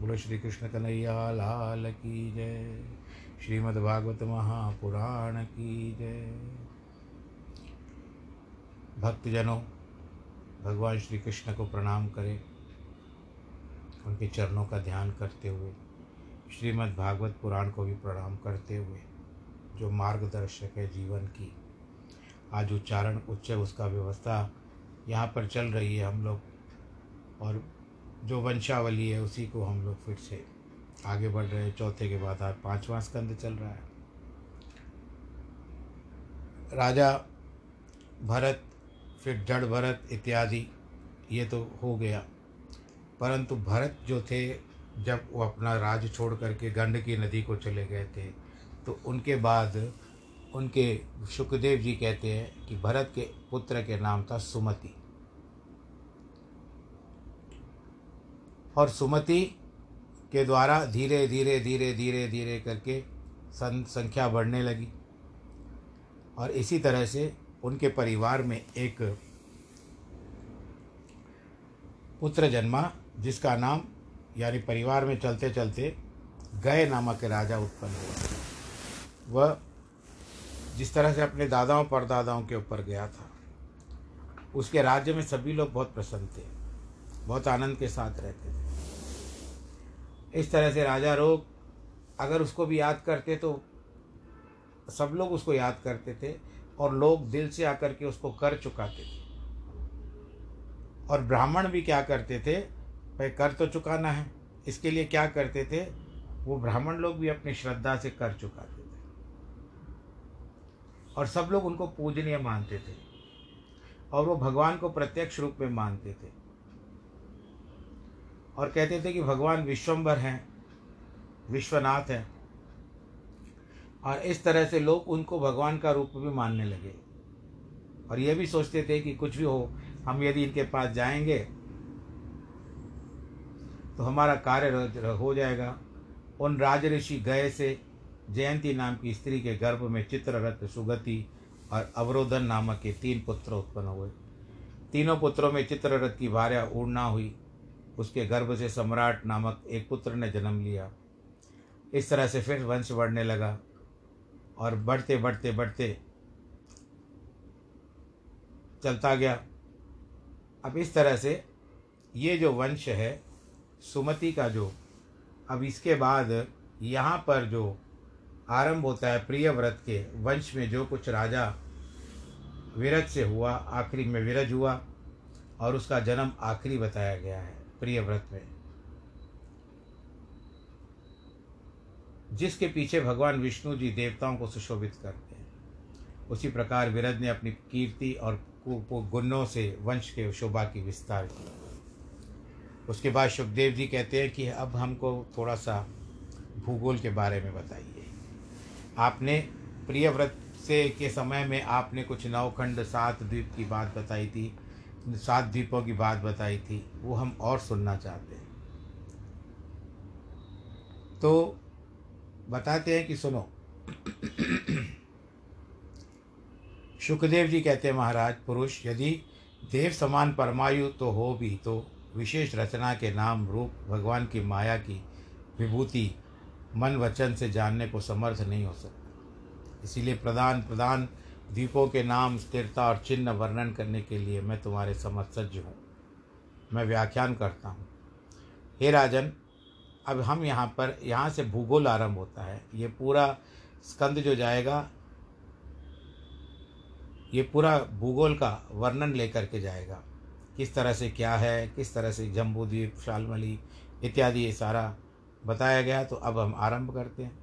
बोलो श्री कृष्ण कन्हैया, लाल की जय। श्रीमद्भागवत महापुराण की जय। भक्तजनों, भगवान श्री कृष्ण को प्रणाम करें। उनके चरणों का ध्यान करते हुए, श्रीमद् भागवत पुराण को भी प्रणाम करते हुए, जो मार्गदर्शक है जीवन की, आज उच्चारण उच्च उसका व्यवस्था यहाँ पर चल रही है हम लोग। और जो वंशावली है, उसी को हम लोग फिर से आगे बढ़ रहे हैं। चौथे के बाद आज पाँचवा स्कंद चल रहा है। राजा भरत, फिर जड़ भरत इत्यादि, ये तो हो गया। परंतु भरत जो थे, जब वो अपना राज छोड़ करके गंडकी नदी को चले गए थे तो उनके बाद उनके सुखदेव जी कहते हैं कि भरत के पुत्र के नाम था सुमति। और सुमति के द्वारा धीरे धीरे धीरे धीरे धीरे करके संख्या बढ़ने लगी। और इसी तरह से उनके परिवार में एक पुत्र जन्मा, जिसका नाम, यानी परिवार में चलते चलते गय नामक राजा उत्पन्न हुआ। वह जिस तरह से अपने दादाओं, परदादाओं के ऊपर गया था, उसके राज्य में सभी लोग बहुत प्रसन्न थे, बहुत आनंद के साथ रहते थे। इस तरह से राजा रोग, अगर उसको भी याद करते तो सब लोग उसको याद करते थे और लोग दिल से आकर के उसको कर चुकाते थे। और ब्राह्मण भी क्या करते थे, भाई कर तो चुकाना है, इसके लिए क्या करते थे, वो ब्राह्मण लोग भी अपनी श्रद्धा से कर चुकाते थे। और सब लोग उनको पूजनीय मानते थे और वो भगवान को प्रत्यक्ष रूप में मानते थे। और कहते थे कि भगवान विश्वम्भर हैं, विश्वनाथ हैं। और इस तरह से लोग उनको भगवान का रूप भी मानने लगे। और ये भी सोचते थे कि कुछ भी हो, हम यदि इनके पास जाएँगे तो हमारा कार्य हो जाएगा। उन राज ऋषि गए से जयंती नाम की स्त्री के गर्भ में चित्ररथ, सुगति और अवरोधन नामक के तीन पुत्र उत्पन्न हुए। तीनों पुत्रों में चित्ररथ की भार्या ऊर्णा हुई। उसके गर्भ से सम्राट नामक एक पुत्र ने जन्म लिया। इस तरह से फिर वंश बढ़ने लगा और बढ़ते बढ़ते बढ़ते चलता गया। अब इस तरह से ये जो वंश है, सुमति का जो, अब इसके बाद यहाँ पर जो आरंभ होता है प्रिय व्रत के, वंश में जो कुछ राजा विरज से हुआ, आखिरी में विरज हुआ और उसका जन्म आखिरी बताया गया है। प्रिय व्रत में। जिसके पीछे भगवान विष्णु जी देवताओं को सुशोभित करते हैं। उसी प्रकार विरज ने अपनी कीर्ति और गुणों से वंश के शोभा की विस्तार की। उसके बाद सुखदेव जी कहते हैं कि अब हमको थोड़ा सा भूगोल के बारे में बताइए। आपने प्रिय व्रत से के समय में आपने कुछ नवखंड सात द्वीप की बात बताई थी। सात द्वीपों की बात बताई थी, वो हम और सुनना चाहते हैं। तो बताते हैं कि सुनो। सुखदेव जी कहते हैं, महाराज, पुरुष, यदि देव समान परमायु तो हो भी तो विशेष रचना के नाम रूप भगवान की माया की विभूति मन वचन से जानने को समर्थ नहीं हो सकता। इसीलिए प्रदान प्रधान द्वीपों के नाम, स्थिरता और चिन्ह वर्णन करने के लिए मैं तुम्हारे समर्थ सज्ज हूँ। मैं व्याख्यान करता हूँ। हे राजन, अब हम यहाँ पर, यहाँ से भूगोल आरंभ होता है। ये पूरा स्कंद जो जाएगा, ये पूरा भूगोल का वर्णन लेकर के जाएगा। किस तरह से क्या है, किस तरह से जम्बू द्वीप, शालमली इत्यादि ये सारा बताया गया तो अब हम आरंभ करते हैं।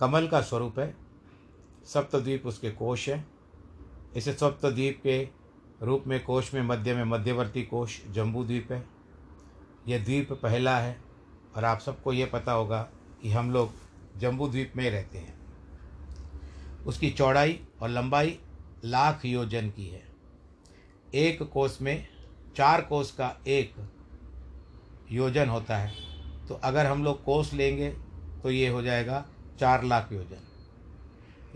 कमल का स्वरूप है। सप्तद्वीप उसके कोश है। इस सप्तद्वीप के रूप में कोश में मध्य में मध्यवर्ती कोश जम्बू द्वीप है। यह द्वीप पहला है और आप सबको ये पता होगा कि हम लोग जम्बू द्वीप में रहते हैं। उसकी चौड़ाई और लंबाई लाख योजन की है। एक कोस में चार कोस का एक योजन होता है। तो अगर हम लोग कोस लेंगे तो ये हो जाएगा चार लाख योजन।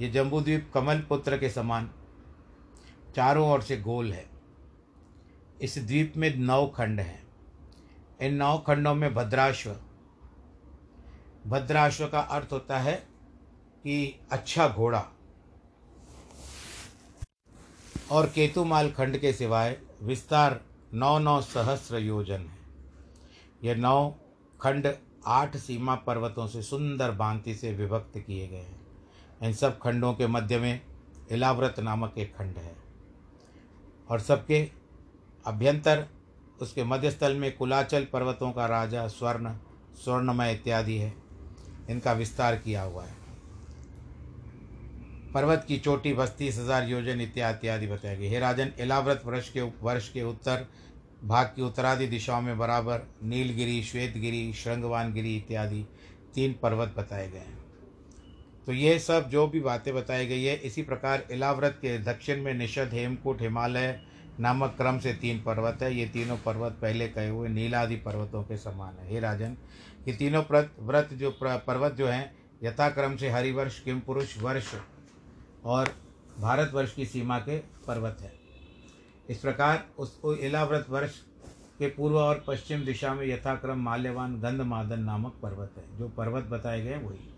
ये जम्बूद्वीप कमल पुत्र के समान चारों ओर से गोल है। इस द्वीप में नौ खंड हैं। इन नौ खंडों में भद्राश्व भद्राश्व का अर्थ होता है कि अच्छा घोड़ा और केतुमाल खंड के सिवाय विस्तार नौ नौ सहस्र योजन है। यह नौ खंड आठ सीमा पर्वतों से सुंदर भांति से विभक्त किए गए हैं। इन सब खंडों के मध्य में इलाव्रत नामक एक खंड है। और सबके अभ्यंतर, उसके मध्यस्थल में कुलाचल पर्वतों का राजा, स्वर्ण, स्वर्णमय इत्यादि है। इनका विस्तार किया हुआ है। पर्वत की चोटी बस्तीस हज़ार योजन इत्यादि इत्यादि बताया गया हे। राजन इलाव्रत वर्ष के वर्ष के उत्तर भाग की उत्तरादि दिशाओं में बराबर नीलगिरी, श्वेतगिरी, श्रृंगवानगिरी इत्यादि तीन पर्वत बताए गए हैं। तो ये सब जो भी बातें बताई गई है, इसी प्रकार इलाव्रत के दक्षिण में निषद, हेमकूट, हिमालय नामक क्रम से तीन पर्वत है। ये तीनों पर्वत पहले कहे हुए नीलादि पर्वतों के समान है। हे राजन, ये तीनों व्रत व्रत जो पर्वत जो हैं, यथाक्रम से हरिवर्ष किम पुरुष वर्ष और भारतवर्ष की सीमा के पर्वत है। इस प्रकार उस इलाव्रत वर्ष के पूर्व और पश्चिम दिशा में यथाक्रम माल्यवान गंधमादन नामक पर्वत है। जो पर्वत बताए गए वही।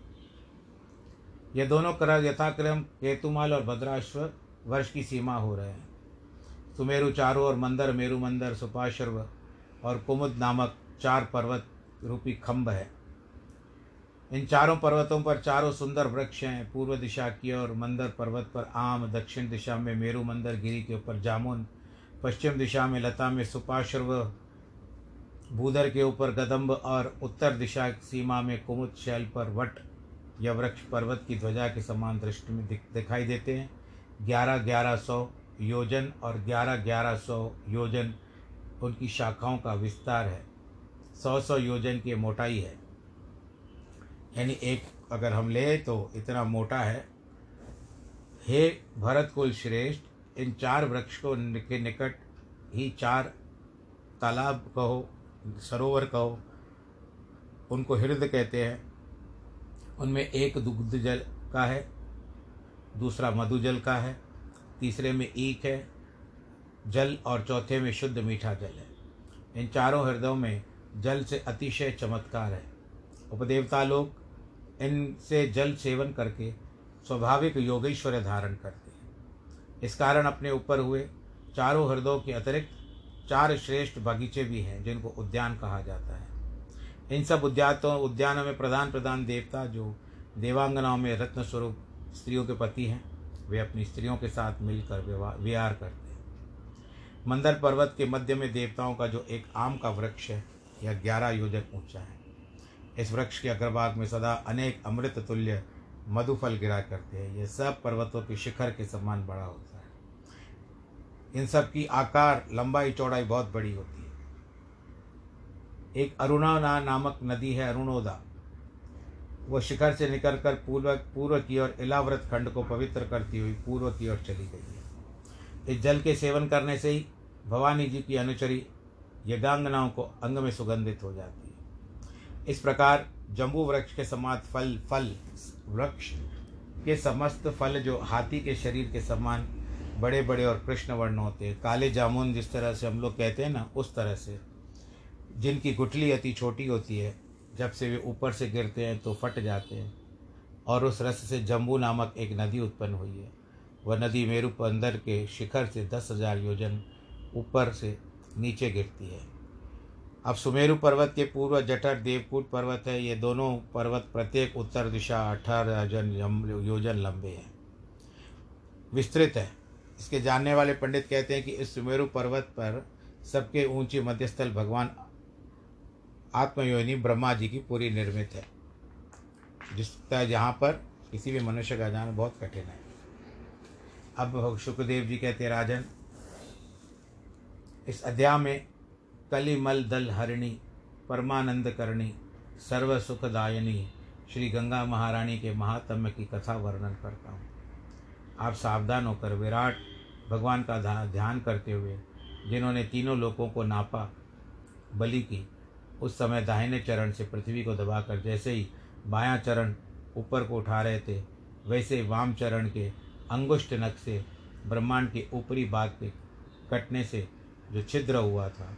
ये दोनों कर यथाक्रम, केतुमाल और भद्राश्व वर्ष की सीमा हो रहे हैं। सुमेरु चारों और मंदर, मेरु मंदर, सुपाश्रव और कुमुद नामक चार पर्वत रूपी खम्भ है। इन चारों पर्वतों पर चारों सुंदर वृक्ष हैं। पूर्व दिशा की ओर मंदर पर्वत पर आम, दक्षिण दिशा में मेरु मंदर गिरी के ऊपर जामुन, पश्चिम दिशा में लता में सुपाश्रव, भूधर के ऊपर गदम्ब और उत्तर दिशा सीमा में कुमुद शैल पर वट यह वृक्ष पर्वत की ध्वजा के समान दृष्टि में दिखाई देते हैं। ग्यारह ग्यारह सौ योजन और ग्यारह ग्यारह सौ योजन उनकी शाखाओं का विस्तार है। सौ सौ योजन की मोटाई है। यानी एक अगर हम ले तो इतना मोटा है। हे भरत कुल श्रेष्ठ, इन चार वृक्ष को के निकट ही चार तालाब कहो, सरोवर कहो, उनको हृदय कहते हैं। उनमें एक दुग्ध जल का है, दूसरा मधु जल का है, तीसरे में ईख है, जल और चौथे में शुद्ध मीठा जल है। इन चारों हृदयों में जल से अतिशय चमत्कार है। उपदेवता लोग इनसे जल सेवन करके स्वाभाविक योगेश्वर धारण करते हैं। इस कारण अपने ऊपर हुए चारों हृदयों के अतिरिक्त चार श्रेष्ठ बगीचे भी हैं, जिनको उद्यान कहा जाता है। इन सब उद्यातों, उद्यानों में प्रधान प्रधान देवता जो देवांगनाओं में रत्न स्वरूप स्त्रियों के पति हैं, वे अपनी स्त्रियों के साथ मिलकर विहार करते हैं। मंदर पर्वत के मध्य में देवताओं का जो एक आम का वृक्ष है, यह ग्यारह योजन ऊँचा है। इस वृक्ष के अग्रभाग में सदा अनेक अमृत तुल्य मधुफल गिरा करते हैं। यह सब पर्वतों के शिखर के समान बड़ा होता है। इन सब की आकार, लंबाई, चौड़ाई बहुत बड़ी होती है। एक अरुणा नामक नदी है, अरुणोदा। वह शिखर से निकल कर पूर्व पूर्व की ओर इलाव्रत खंड को पवित्र करती हुई पूर्व की ओर चली गई है। इस जल के सेवन करने से ही भवानी जी की अनुचरी यज्ञांगनाओं को अंग में सुगंधित हो जाती है। इस प्रकार जम्बू वृक्ष के समान फल फल, वृक्ष के समस्त फल जो हाथी के शरीर के समान बड़े बड़े और कृष्ण वर्ण होते हैं, काले जामुन जिस तरह से हम लोग कहते हैं ना, उस तरह से जिनकी गुठली अति छोटी होती है, जब से वे ऊपर से गिरते हैं तो फट जाते हैं, और उस रस से जम्बू नामक एक नदी उत्पन्न हुई है। वह नदी मेरु पंदर के शिखर से दस हज़ार योजन ऊपर से नीचे गिरती है। अब सुमेरु पर्वत के पूर्व जठर देवकूट पर्वत है। ये दोनों पर्वत प्रत्येक उत्तर दिशा अठारह योजन योजन लंबे हैं। विस्तृत है। इसके जानने वाले पंडित कहते हैं कि इस सुमेरु पर्वत पर सबके ऊँची मध्यस्थल भगवान आत्मयोनि ब्रह्मा जी की पूरी निर्मित है। जिस जहाँ पर किसी भी मनुष्य का जाना बहुत कठिन है। अब सुखदेव जी कहते राजन, इस अध्याय में कलिमल दल हरिणी, परमानंद करणी, सर्व सुखदायनी, श्री गंगा महारानी के महात्म्य की कथा वर्णन करता हूँ। आप सावधान होकर विराट भगवान का ध्यान करते हुए, जिन्होंने तीनों लोगों को नापा, बलि की उस समय दाहिने चरण से पृथ्वी को दबाकर जैसे ही बायां चरण ऊपर को उठा रहे थे, वैसे वाम चरण के अंगुष्ठ नख से ब्रह्मांड के ऊपरी भाग के कटने से जो छिद्र हुआ था,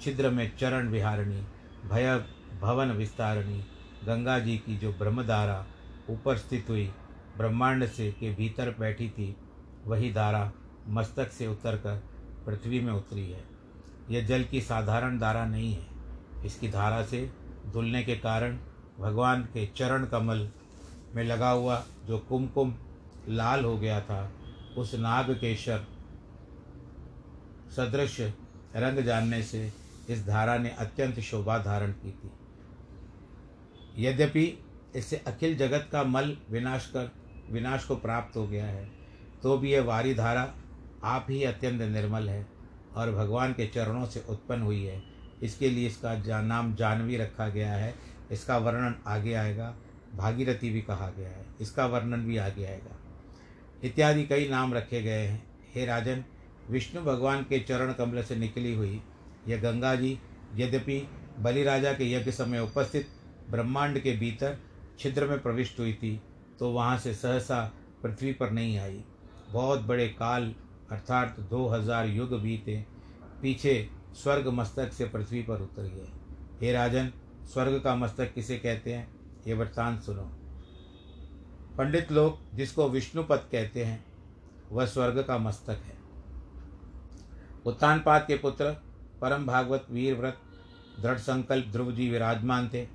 छिद्र में चरण विहारणी, भय भवन विस्तारणी, गंगा जी की जो ब्रह्मधारा ऊपर स्थित हुई ब्रह्मांड से के भीतर बैठी थी, वही धारा मस्तक से उतरकर पृथ्वी में उतरी है। यह जल की साधारण धारा नहीं है। इसकी धारा से धुलने के कारण भगवान के चरण कमल में लगा हुआ जो कुमकुम लाल हो गया था, उस नाग केशर सदृश रंग जानने से इस धारा ने अत्यंत शोभा धारण की थी। यद्यपि इससे अखिल जगत का मल विनाश कर, विनाश को प्राप्त हो गया है तो भी यह वारी धारा आप ही अत्यंत निर्मल है और भगवान के चरणों से उत्पन्न हुई है। इसके लिए इसका जा, नाम जानवी रखा गया है। इसका वर्णन आगे आएगा। भागीरथी भी कहा गया है। इसका वर्णन भी आगे आएगा। इत्यादि कई नाम रखे गए हैं। हे राजन विष्णु भगवान के चरण कमल से निकली हुई यह गंगा जी यद्यपि बलिराजा के यज्ञ समय उपस्थित ब्रह्मांड के भीतर छिद्र में प्रविष्ट हुई थी तो वहाँ से सहसा पृथ्वी पर नहीं आई। बहुत बड़े काल अर्थात दो हज़ार युग बीते। पीछे स्वर्ग मस्तक से पृथ्वी पर उतर गए। हे राजन, स्वर्ग का मस्तक किसे कहते हैं? ये वृत्तांत सुनो। पंडित लोग जिसको विष्णुपद कहते हैं, वह स्वर्ग का मस्तक है। उत्तानपाद के पुत्र, परम भागवत वीर व्रत, दृढ़ संकल्प ध्रुव जी विराजमान थे।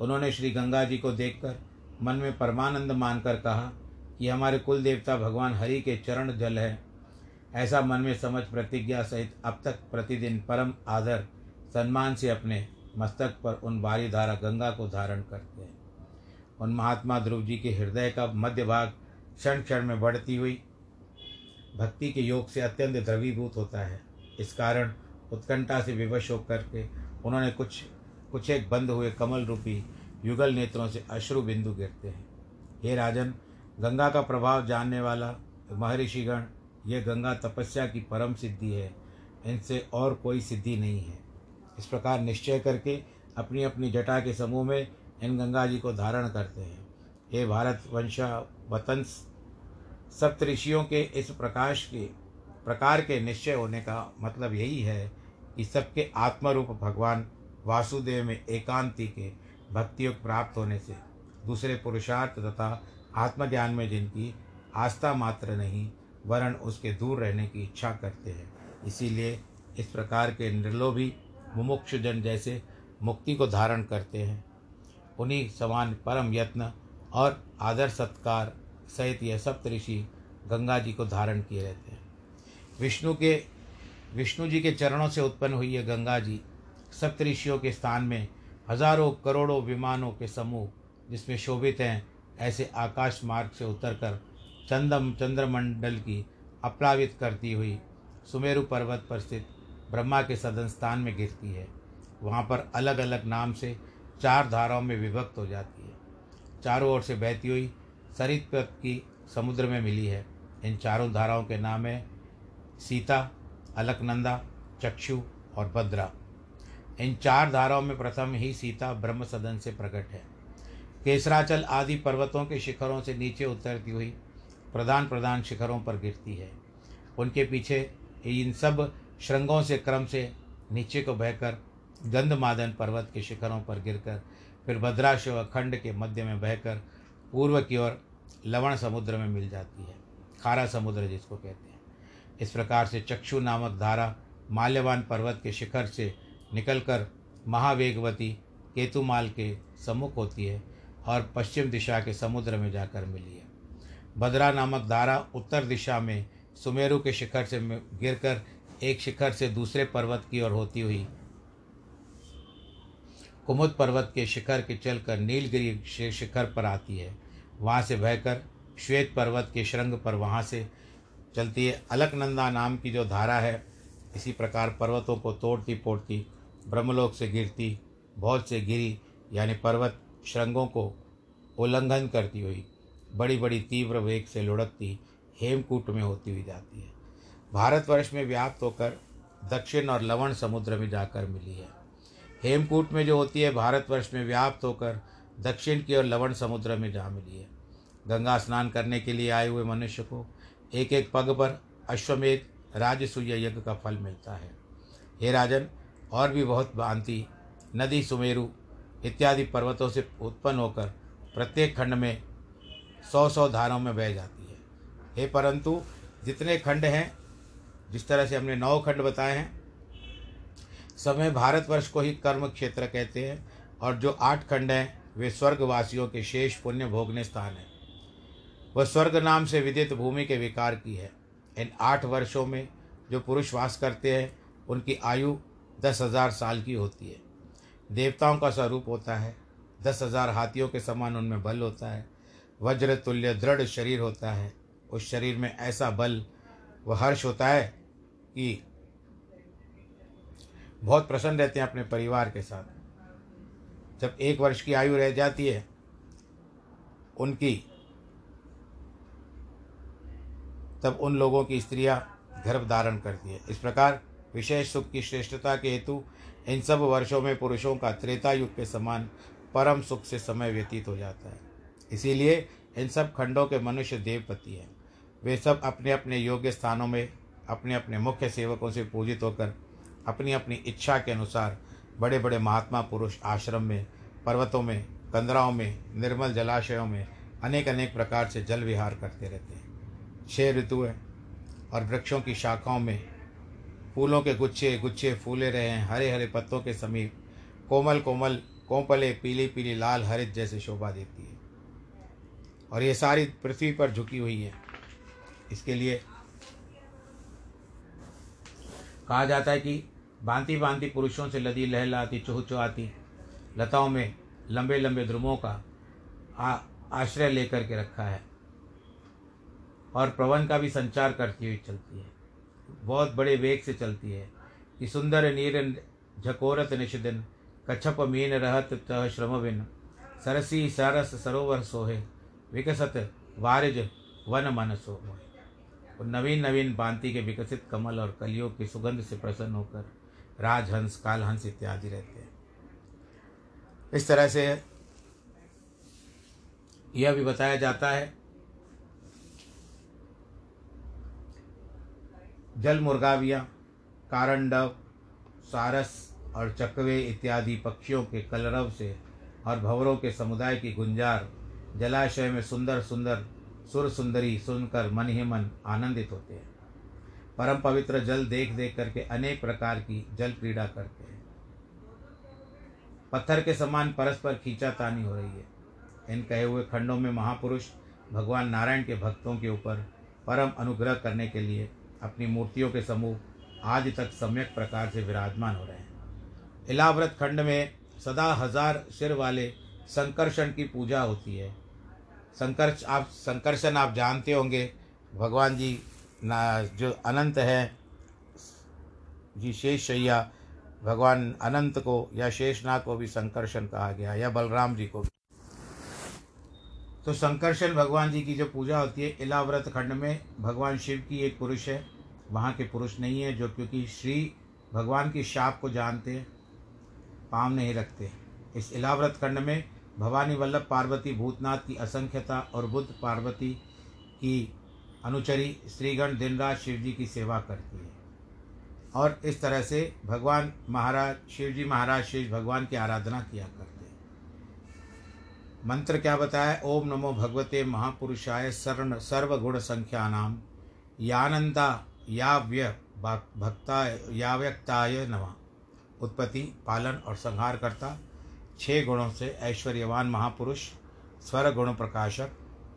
उन्होंने श्री गंगा जी को देखकर मन में परमानंद मानकर कहा कि हमारे कुल देवता भगवान हरि के चरण जल है। ऐसा मन में समझ प्रतिज्ञा सहित अब तक प्रतिदिन परम आदर, सम्मान से अपने मस्तक पर उन बारी धारा गंगा को धारण करते हैं। उन महात्मा ध्रुव जी के हृदय का मध्य भाग क्षण क्षण में बढ़ती हुई भक्ति के योग से अत्यंत द्रवीभूत होता है। इस कारण उत्कंठा से विवश होकर के उन्होंने कुछ कुछ एक बंद हुए कमल रूपी युगल नेत्रों से अश्रु बिंदु गिरते हैं। हे राजन, गंगा का प्रभाव जानने वाला महर्षिगण ये गंगा तपस्या की परम सिद्धि है। इनसे और कोई सिद्धि नहीं है। इस प्रकार निश्चय करके अपनी अपनी जटा के समूह में इन गंगा जी को धारण करते हैं। हे भारत वंशा, वतंस, सप्त ऋषियों के इस प्रकाश के, प्रकार के निश्चय होने का मतलब यही है कि सबके आत्मरूप भगवान वासुदेव में एकांति के भक्तियोग प्राप्त होने से दूसरे पुरुषार्थ तथा आत्मज्ञान में जिनकी आस्था मात्र नहीं वरण उसके दूर रहने की इच्छा करते हैं। इसीलिए इस प्रकार के निर्लोभी, मुमुक्षुजन जैसे मुक्ति को धारण करते हैं। उन्हीं समान परम यत्न और आदर सत्कार सहित यह सप्तऋषि गंगा जी को धारण किए रहते हैं। विष्णु के, विष्णु जी के चरणों से उत्पन्न हुई यह गंगा जी सप्त ऋषियों के स्थान में हज़ारों करोड़ों विमानों के समूह, जिसमें शोभित हैं, ऐसे आकाश मार्ग से उतरकर चंदम चंद्रमंडल की अप्लावित करती हुई सुमेरु पर्वत पर स्थित ब्रह्मा के सदन स्थान में गिरती है। वहाँ पर अलग अलग नाम से चार धाराओं में विभक्त हो जाती है। चारों ओर से बहती हुई सरित पथ की समुद्र में मिली है। इन चारों धाराओं के नाम है सीता, अलकनंदा, चक्षु और भद्रा। इन चार धाराओं में प्रथम ही सीता ब्रह्म सदन से प्रकट है। केसराचल आदि पर्वतों के शिखरों से नीचे उतरती हुई प्रधान प्रधान शिखरों पर गिरती है। उनके पीछे इन सब श्रृंगों से, क्रम से नीचे को बहकर गंधमादन पर्वत के शिखरों पर गिरकर, फिर भद्राशिव खंड के मध्य में बहकर पूर्व की ओर लवण समुद्र में मिल जाती है। खारा समुद्र जिसको कहते हैं। इस प्रकार से चक्षु नामक धारा माल्यवान पर्वत के शिखर से निकलकर महावेगवती केतुमाल के सम्मुख होती है और पश्चिम दिशा के समुद्र में जाकर मिली है। भद्रा नामक धारा उत्तर दिशा में सुमेरु के शिखर से गिरकर एक शिखर से दूसरे पर्वत की ओर होती हुई कुमुद पर्वत के शिखर के चलकर नीलगिरी शिखर पर आती है। वहाँ से बहकर श्वेत पर्वत के श्रृंग पर वहाँ से चलती है। अलकनंदा नाम की जो धारा है, इसी प्रकार पर्वतों को तोड़ती पोड़ती, ब्रह्मलोक से गिरती, बहुत से गिरी, यानी पर्वत श्रृंगों को उल्लंघन करती हुई। बड़ी बड़ी तीव्र वेग से लुढ़कती हेमकूट में होती हुई जाती है। भारतवर्ष में व्याप्त होकर दक्षिण और लवण समुद्र में जाकर मिली है। हेमकूट में जो होती है, भारतवर्ष में व्याप्त होकर दक्षिण की ओर लवण समुद्र में जा मिली है। गंगा स्नान करने के लिए आए हुए मनुष्य को एक एक पग पर अश्वमेध, राजसूय यज्ञ का फल मिलता है। हे राजन, और भी बहुत भांति, नदी सुमेरु इत्यादि पर्वतों से उत्पन्न होकर प्रत्येक खंड में सौ सौ धाराओं में बह जाती है। हे परंतु, जितने खंड हैं, जिस तरह से हमने नौ खंड बताए हैं समय भारतवर्ष को ही कर्म क्षेत्र कहते हैं और जो आठ खंड हैं, वे स्वर्गवासियों के शेष पुण्य भोगने स्थान हैं। वह स्वर्ग नाम से विदित भूमि के विकार की है। इन आठ वर्षों में जो पुरुष वास करते हैं, उनकी आयु दस हज़ार साल की होती है। देवताओं का स्वरूप होता है, दस हज़ार हाथियों के समान उनमें बल होता है वज्र तुल्य दृढ़ शरीर होता है। उस शरीर में ऐसा बल व हर्ष होता है कि बहुत प्रसन्न रहते हैं अपने परिवार के साथ। जब एक वर्ष की आयु रह जाती है, उनकी तब उन लोगों की स्त्रियाँ गर्भ धारण करती है। इस प्रकार विशेष सुख की श्रेष्ठता के हेतु इन सब वर्षों में पुरुषों का त्रेता युग के समान परम सुख से समय व्यतीत हो जाता है। इसीलिए इन सब खंडों के मनुष्य देवपति हैं। वे सब अपने अपने योग्य स्थानों में अपने अपने मुख्य सेवकों से पूजित होकर अपनी अपनी इच्छा के अनुसार बड़े बड़े महात्मा पुरुष आश्रम में, पर्वतों में, कंदराओं में, निर्मल जलाशयों में अनेक अनेक प्रकार से जल विहार करते रहते हैं। छः ऋतु है और वृक्षों की शाखाओं में फूलों के गुच्छे गुच्छे फूले रहे हैं। हरे हरे पत्तों के समीप कोमल कोमल कोंपले पीली पीली लाल, हरित जैसे शोभा देती है। और ये सारी पृथ्वी पर झुकी हुई है। इसके लिए कहा जाता है कि भांति भांति पुरुषों से लदी लहलाती, चुहचुहाती, लताओं में लंबे लंबे ध्रुवों का आश्रय लेकर के रखा है और प्रवन का भी संचार करती हुई चलती है। बहुत बड़े वेग से चलती है कि सुंदर नीर झकोरत निषदिन कच्छप मीन रहत तह श्रम सरसी सरस सरोवर सोहे। विकसत वारिज वन मन सो और नवीन नवीन भांति के विकसित कमल और कलियों की सुगंध से प्रसन्न होकर राजहंस, कालहंस इत्यादि रहते हैं। इस तरह से यह भी बताया जाता है जल मुर्गाविया कारंडव, सारस और चकवे इत्यादि पक्षियों के कलरव से और भंवरों के समुदाय की गुंजार जलाशय में सुंदर सुंदर सुर सुंदरी सुनकर मन ही मन आनंदित होते हैं। परम पवित्र जल देख देख करके अनेक प्रकार की जल क्रीड़ा करते हैं। पत्थर के समान परस्पर खींचातानी हो रही है। इन कहे हुए खंडों में महापुरुष भगवान नारायण के भक्तों के ऊपर परम अनुग्रह करने के लिए अपनी मूर्तियों के समूह आज तक सम्यक प्रकार से विराजमान हो रहे हैं। इलाव्रत खंड में सदा हज़ार सिर वाले संकर्षण की पूजा होती है। संकर्ष, आप संकर्षण आप जानते होंगे। भगवान जी ना, जो अनंत है, जी शेष शैया, भगवान अनंत को या शेषनाग को भी संकर्षण कहा गया, या बलराम जी को भी। तो संकर्षण भगवान जी की जो पूजा होती है इलाव्रत खंड में भगवान शिव की एक पुरुष है। वहाँ के पुरुष नहीं है, जो क्योंकि श्री भगवान की शाप को जानते हैं पाँव नहीं रखते। इस इलाव्रत खंड में भवानी वल्लभ पार्वती भूतनाथ की असंख्यता और बुद्ध पार्वती की अनुचरी श्रीगण दिन रात शिव जी की सेवा करती है। और इस तरह से भगवान महाराज शिव जी महाराज शिव भगवान की आराधना किया करते हैं। मंत्र क्या बताया? ओम नमो भगवते महापुरुषाय शरण सर्वगुण संख्या नाम यानंदा याव्य भक्ता याव्यक्ताय नमः। उत्पत्ति, पालन और संहार करता छह गुणों से ऐश्वर्यवान महापुरुष, स्वर गुण प्रकाशक,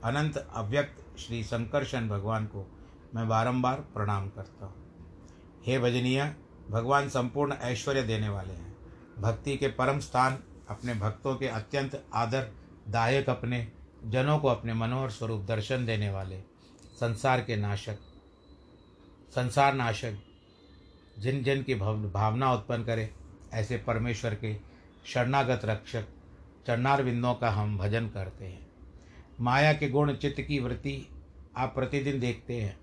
अनंत अव्यक्त श्री संकर्षण भगवान को मैं बारंबार प्रणाम करता हूँ। हे भजनीय, भगवान संपूर्ण ऐश्वर्य देने वाले हैं। भक्ति के परम स्थान, अपने भक्तों के अत्यंत आदर, दायक अपने, जनों को अपने मनोहर स्वरूप दर्शन देने वाले, संसार के नाशक, संसार नाशक, जिन जिन की भावना उत्पन्न करे, ऐसे परमेश्वर के शरणागत रक्षक चरणार चरणारविंदों का हम भजन करते हैं। माया के गुण चित्त की वृत्ति आप प्रतिदिन देखते हैं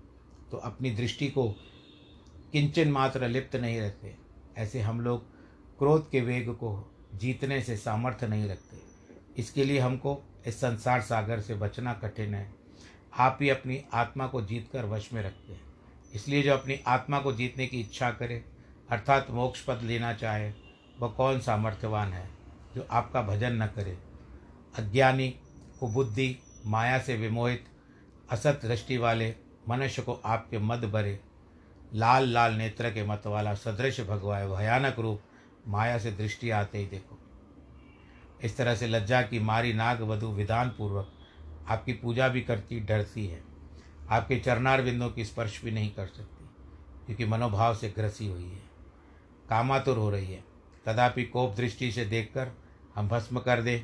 तो अपनी दृष्टि को किंचन मात्र लिप्त नहीं रहते ऐसे हम लोग क्रोध के वेग को जीतने से सामर्थ्य नहीं रखते। इसके लिए हमको इस संसार सागर से बचना कठिन है। आप ही अपनी आत्मा को जीत कर वश में रखते हैं। इसलिए जो अपनी आत्मा को जीतने की इच्छा करे, अर्थात मोक्ष पद लेना चाहे वह कौन सामर्थ्यवान है, जो आपका भजन न करे? अज्ञानी कुबुद्धि माया से विमोहित, असत दृष्टि वाले मनुष्य को आपके मद भरे। लाल लाल नेत्र के मत वाला सदृश भगवान भयानक रूप माया से दृष्टि आते ही देखो। इस तरह से लज्जा की मारी नाग वधु विधान पूर्वक आपकी पूजा भी करती, डरती है। आपके चरणार बिंदों की स्पर्श भी नहीं कर सकती, क्योंकि मनोभाव से ग्रसी हुई है। कामातुर हो रही है। कदापि कोप दृष्टि से देखकर हम भस्म कर दे,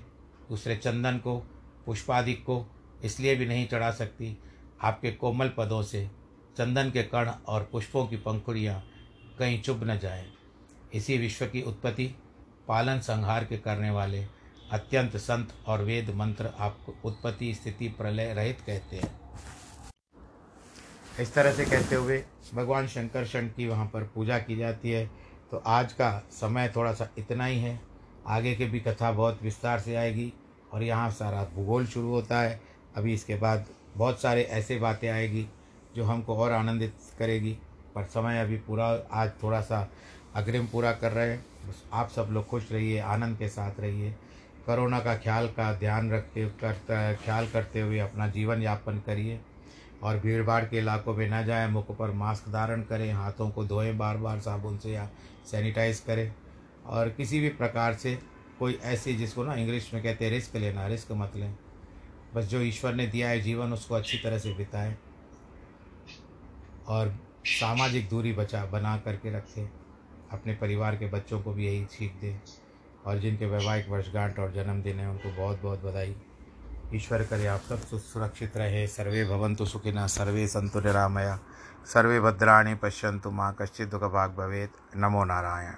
दूसरे चंदन को, पुष्पादिक को इसलिए भी नहीं चढ़ा सकती। आपके कोमल पदों से चंदन के कण और पुष्पों की पंखुड़ियाँ कहीं चुभ न जाए। इसी विश्व की उत्पत्ति पालन संहार के करने वाले अत्यंत संत और वेद मंत्र आपको उत्पत्ति स्थिति प्रलय रहित कहते हैं। इस तरह से कहते हुए भगवान शंकर शंकर की वहाँ पर पूजा की जाती है। तो आज का समय थोड़ा सा इतना ही है। आगे की भी कथा बहुत विस्तार से आएगी और यहाँ सारा भूगोल शुरू होता है। अभी इसके बाद बहुत सारे ऐसे बातें आएगी जो हमको और आनंदित करेगी। पर समय अभी पूरा, आज थोड़ा सा अग्रिम पूरा कर रहे हैं। आप सब लोग खुश रहिए, आनंद के साथ रहिए। कोरोना का ख्याल का ध्यान रखते, करता है ख्याल करते हुए अपना जीवन यापन करिए। और भीड़ भाड़ के इलाकों में न जाएँ, मुख पर मास्क धारण करें, हाथों को धोएँ बार बार साबुन से या सैनिटाइज करें और किसी भी प्रकार से कोई ऐसी जिसको ना इंग्लिश में कहते हैं रिस्क लेना, रिस्क मत लें। बस जो ईश्वर ने दिया है जीवन, उसको अच्छी तरह से बिताएँ और सामाजिक दूरी बचा, बना करके रखें। अपने परिवार के बच्चों को भी यही सीख दें और जिनके वैवाहिक वर्षगांठ और जन्मदिन है, उनको बहुत बहुत बधाई। ईश्वर करे आप सब सुरक्षित रहे, सर्वे भवन्तु सुखिना, सर्वे सन्तु निरामया। सर्वे भद्राणि पश्यन्तु माँ कश्चित् दुःखभाग् नमो नारायण।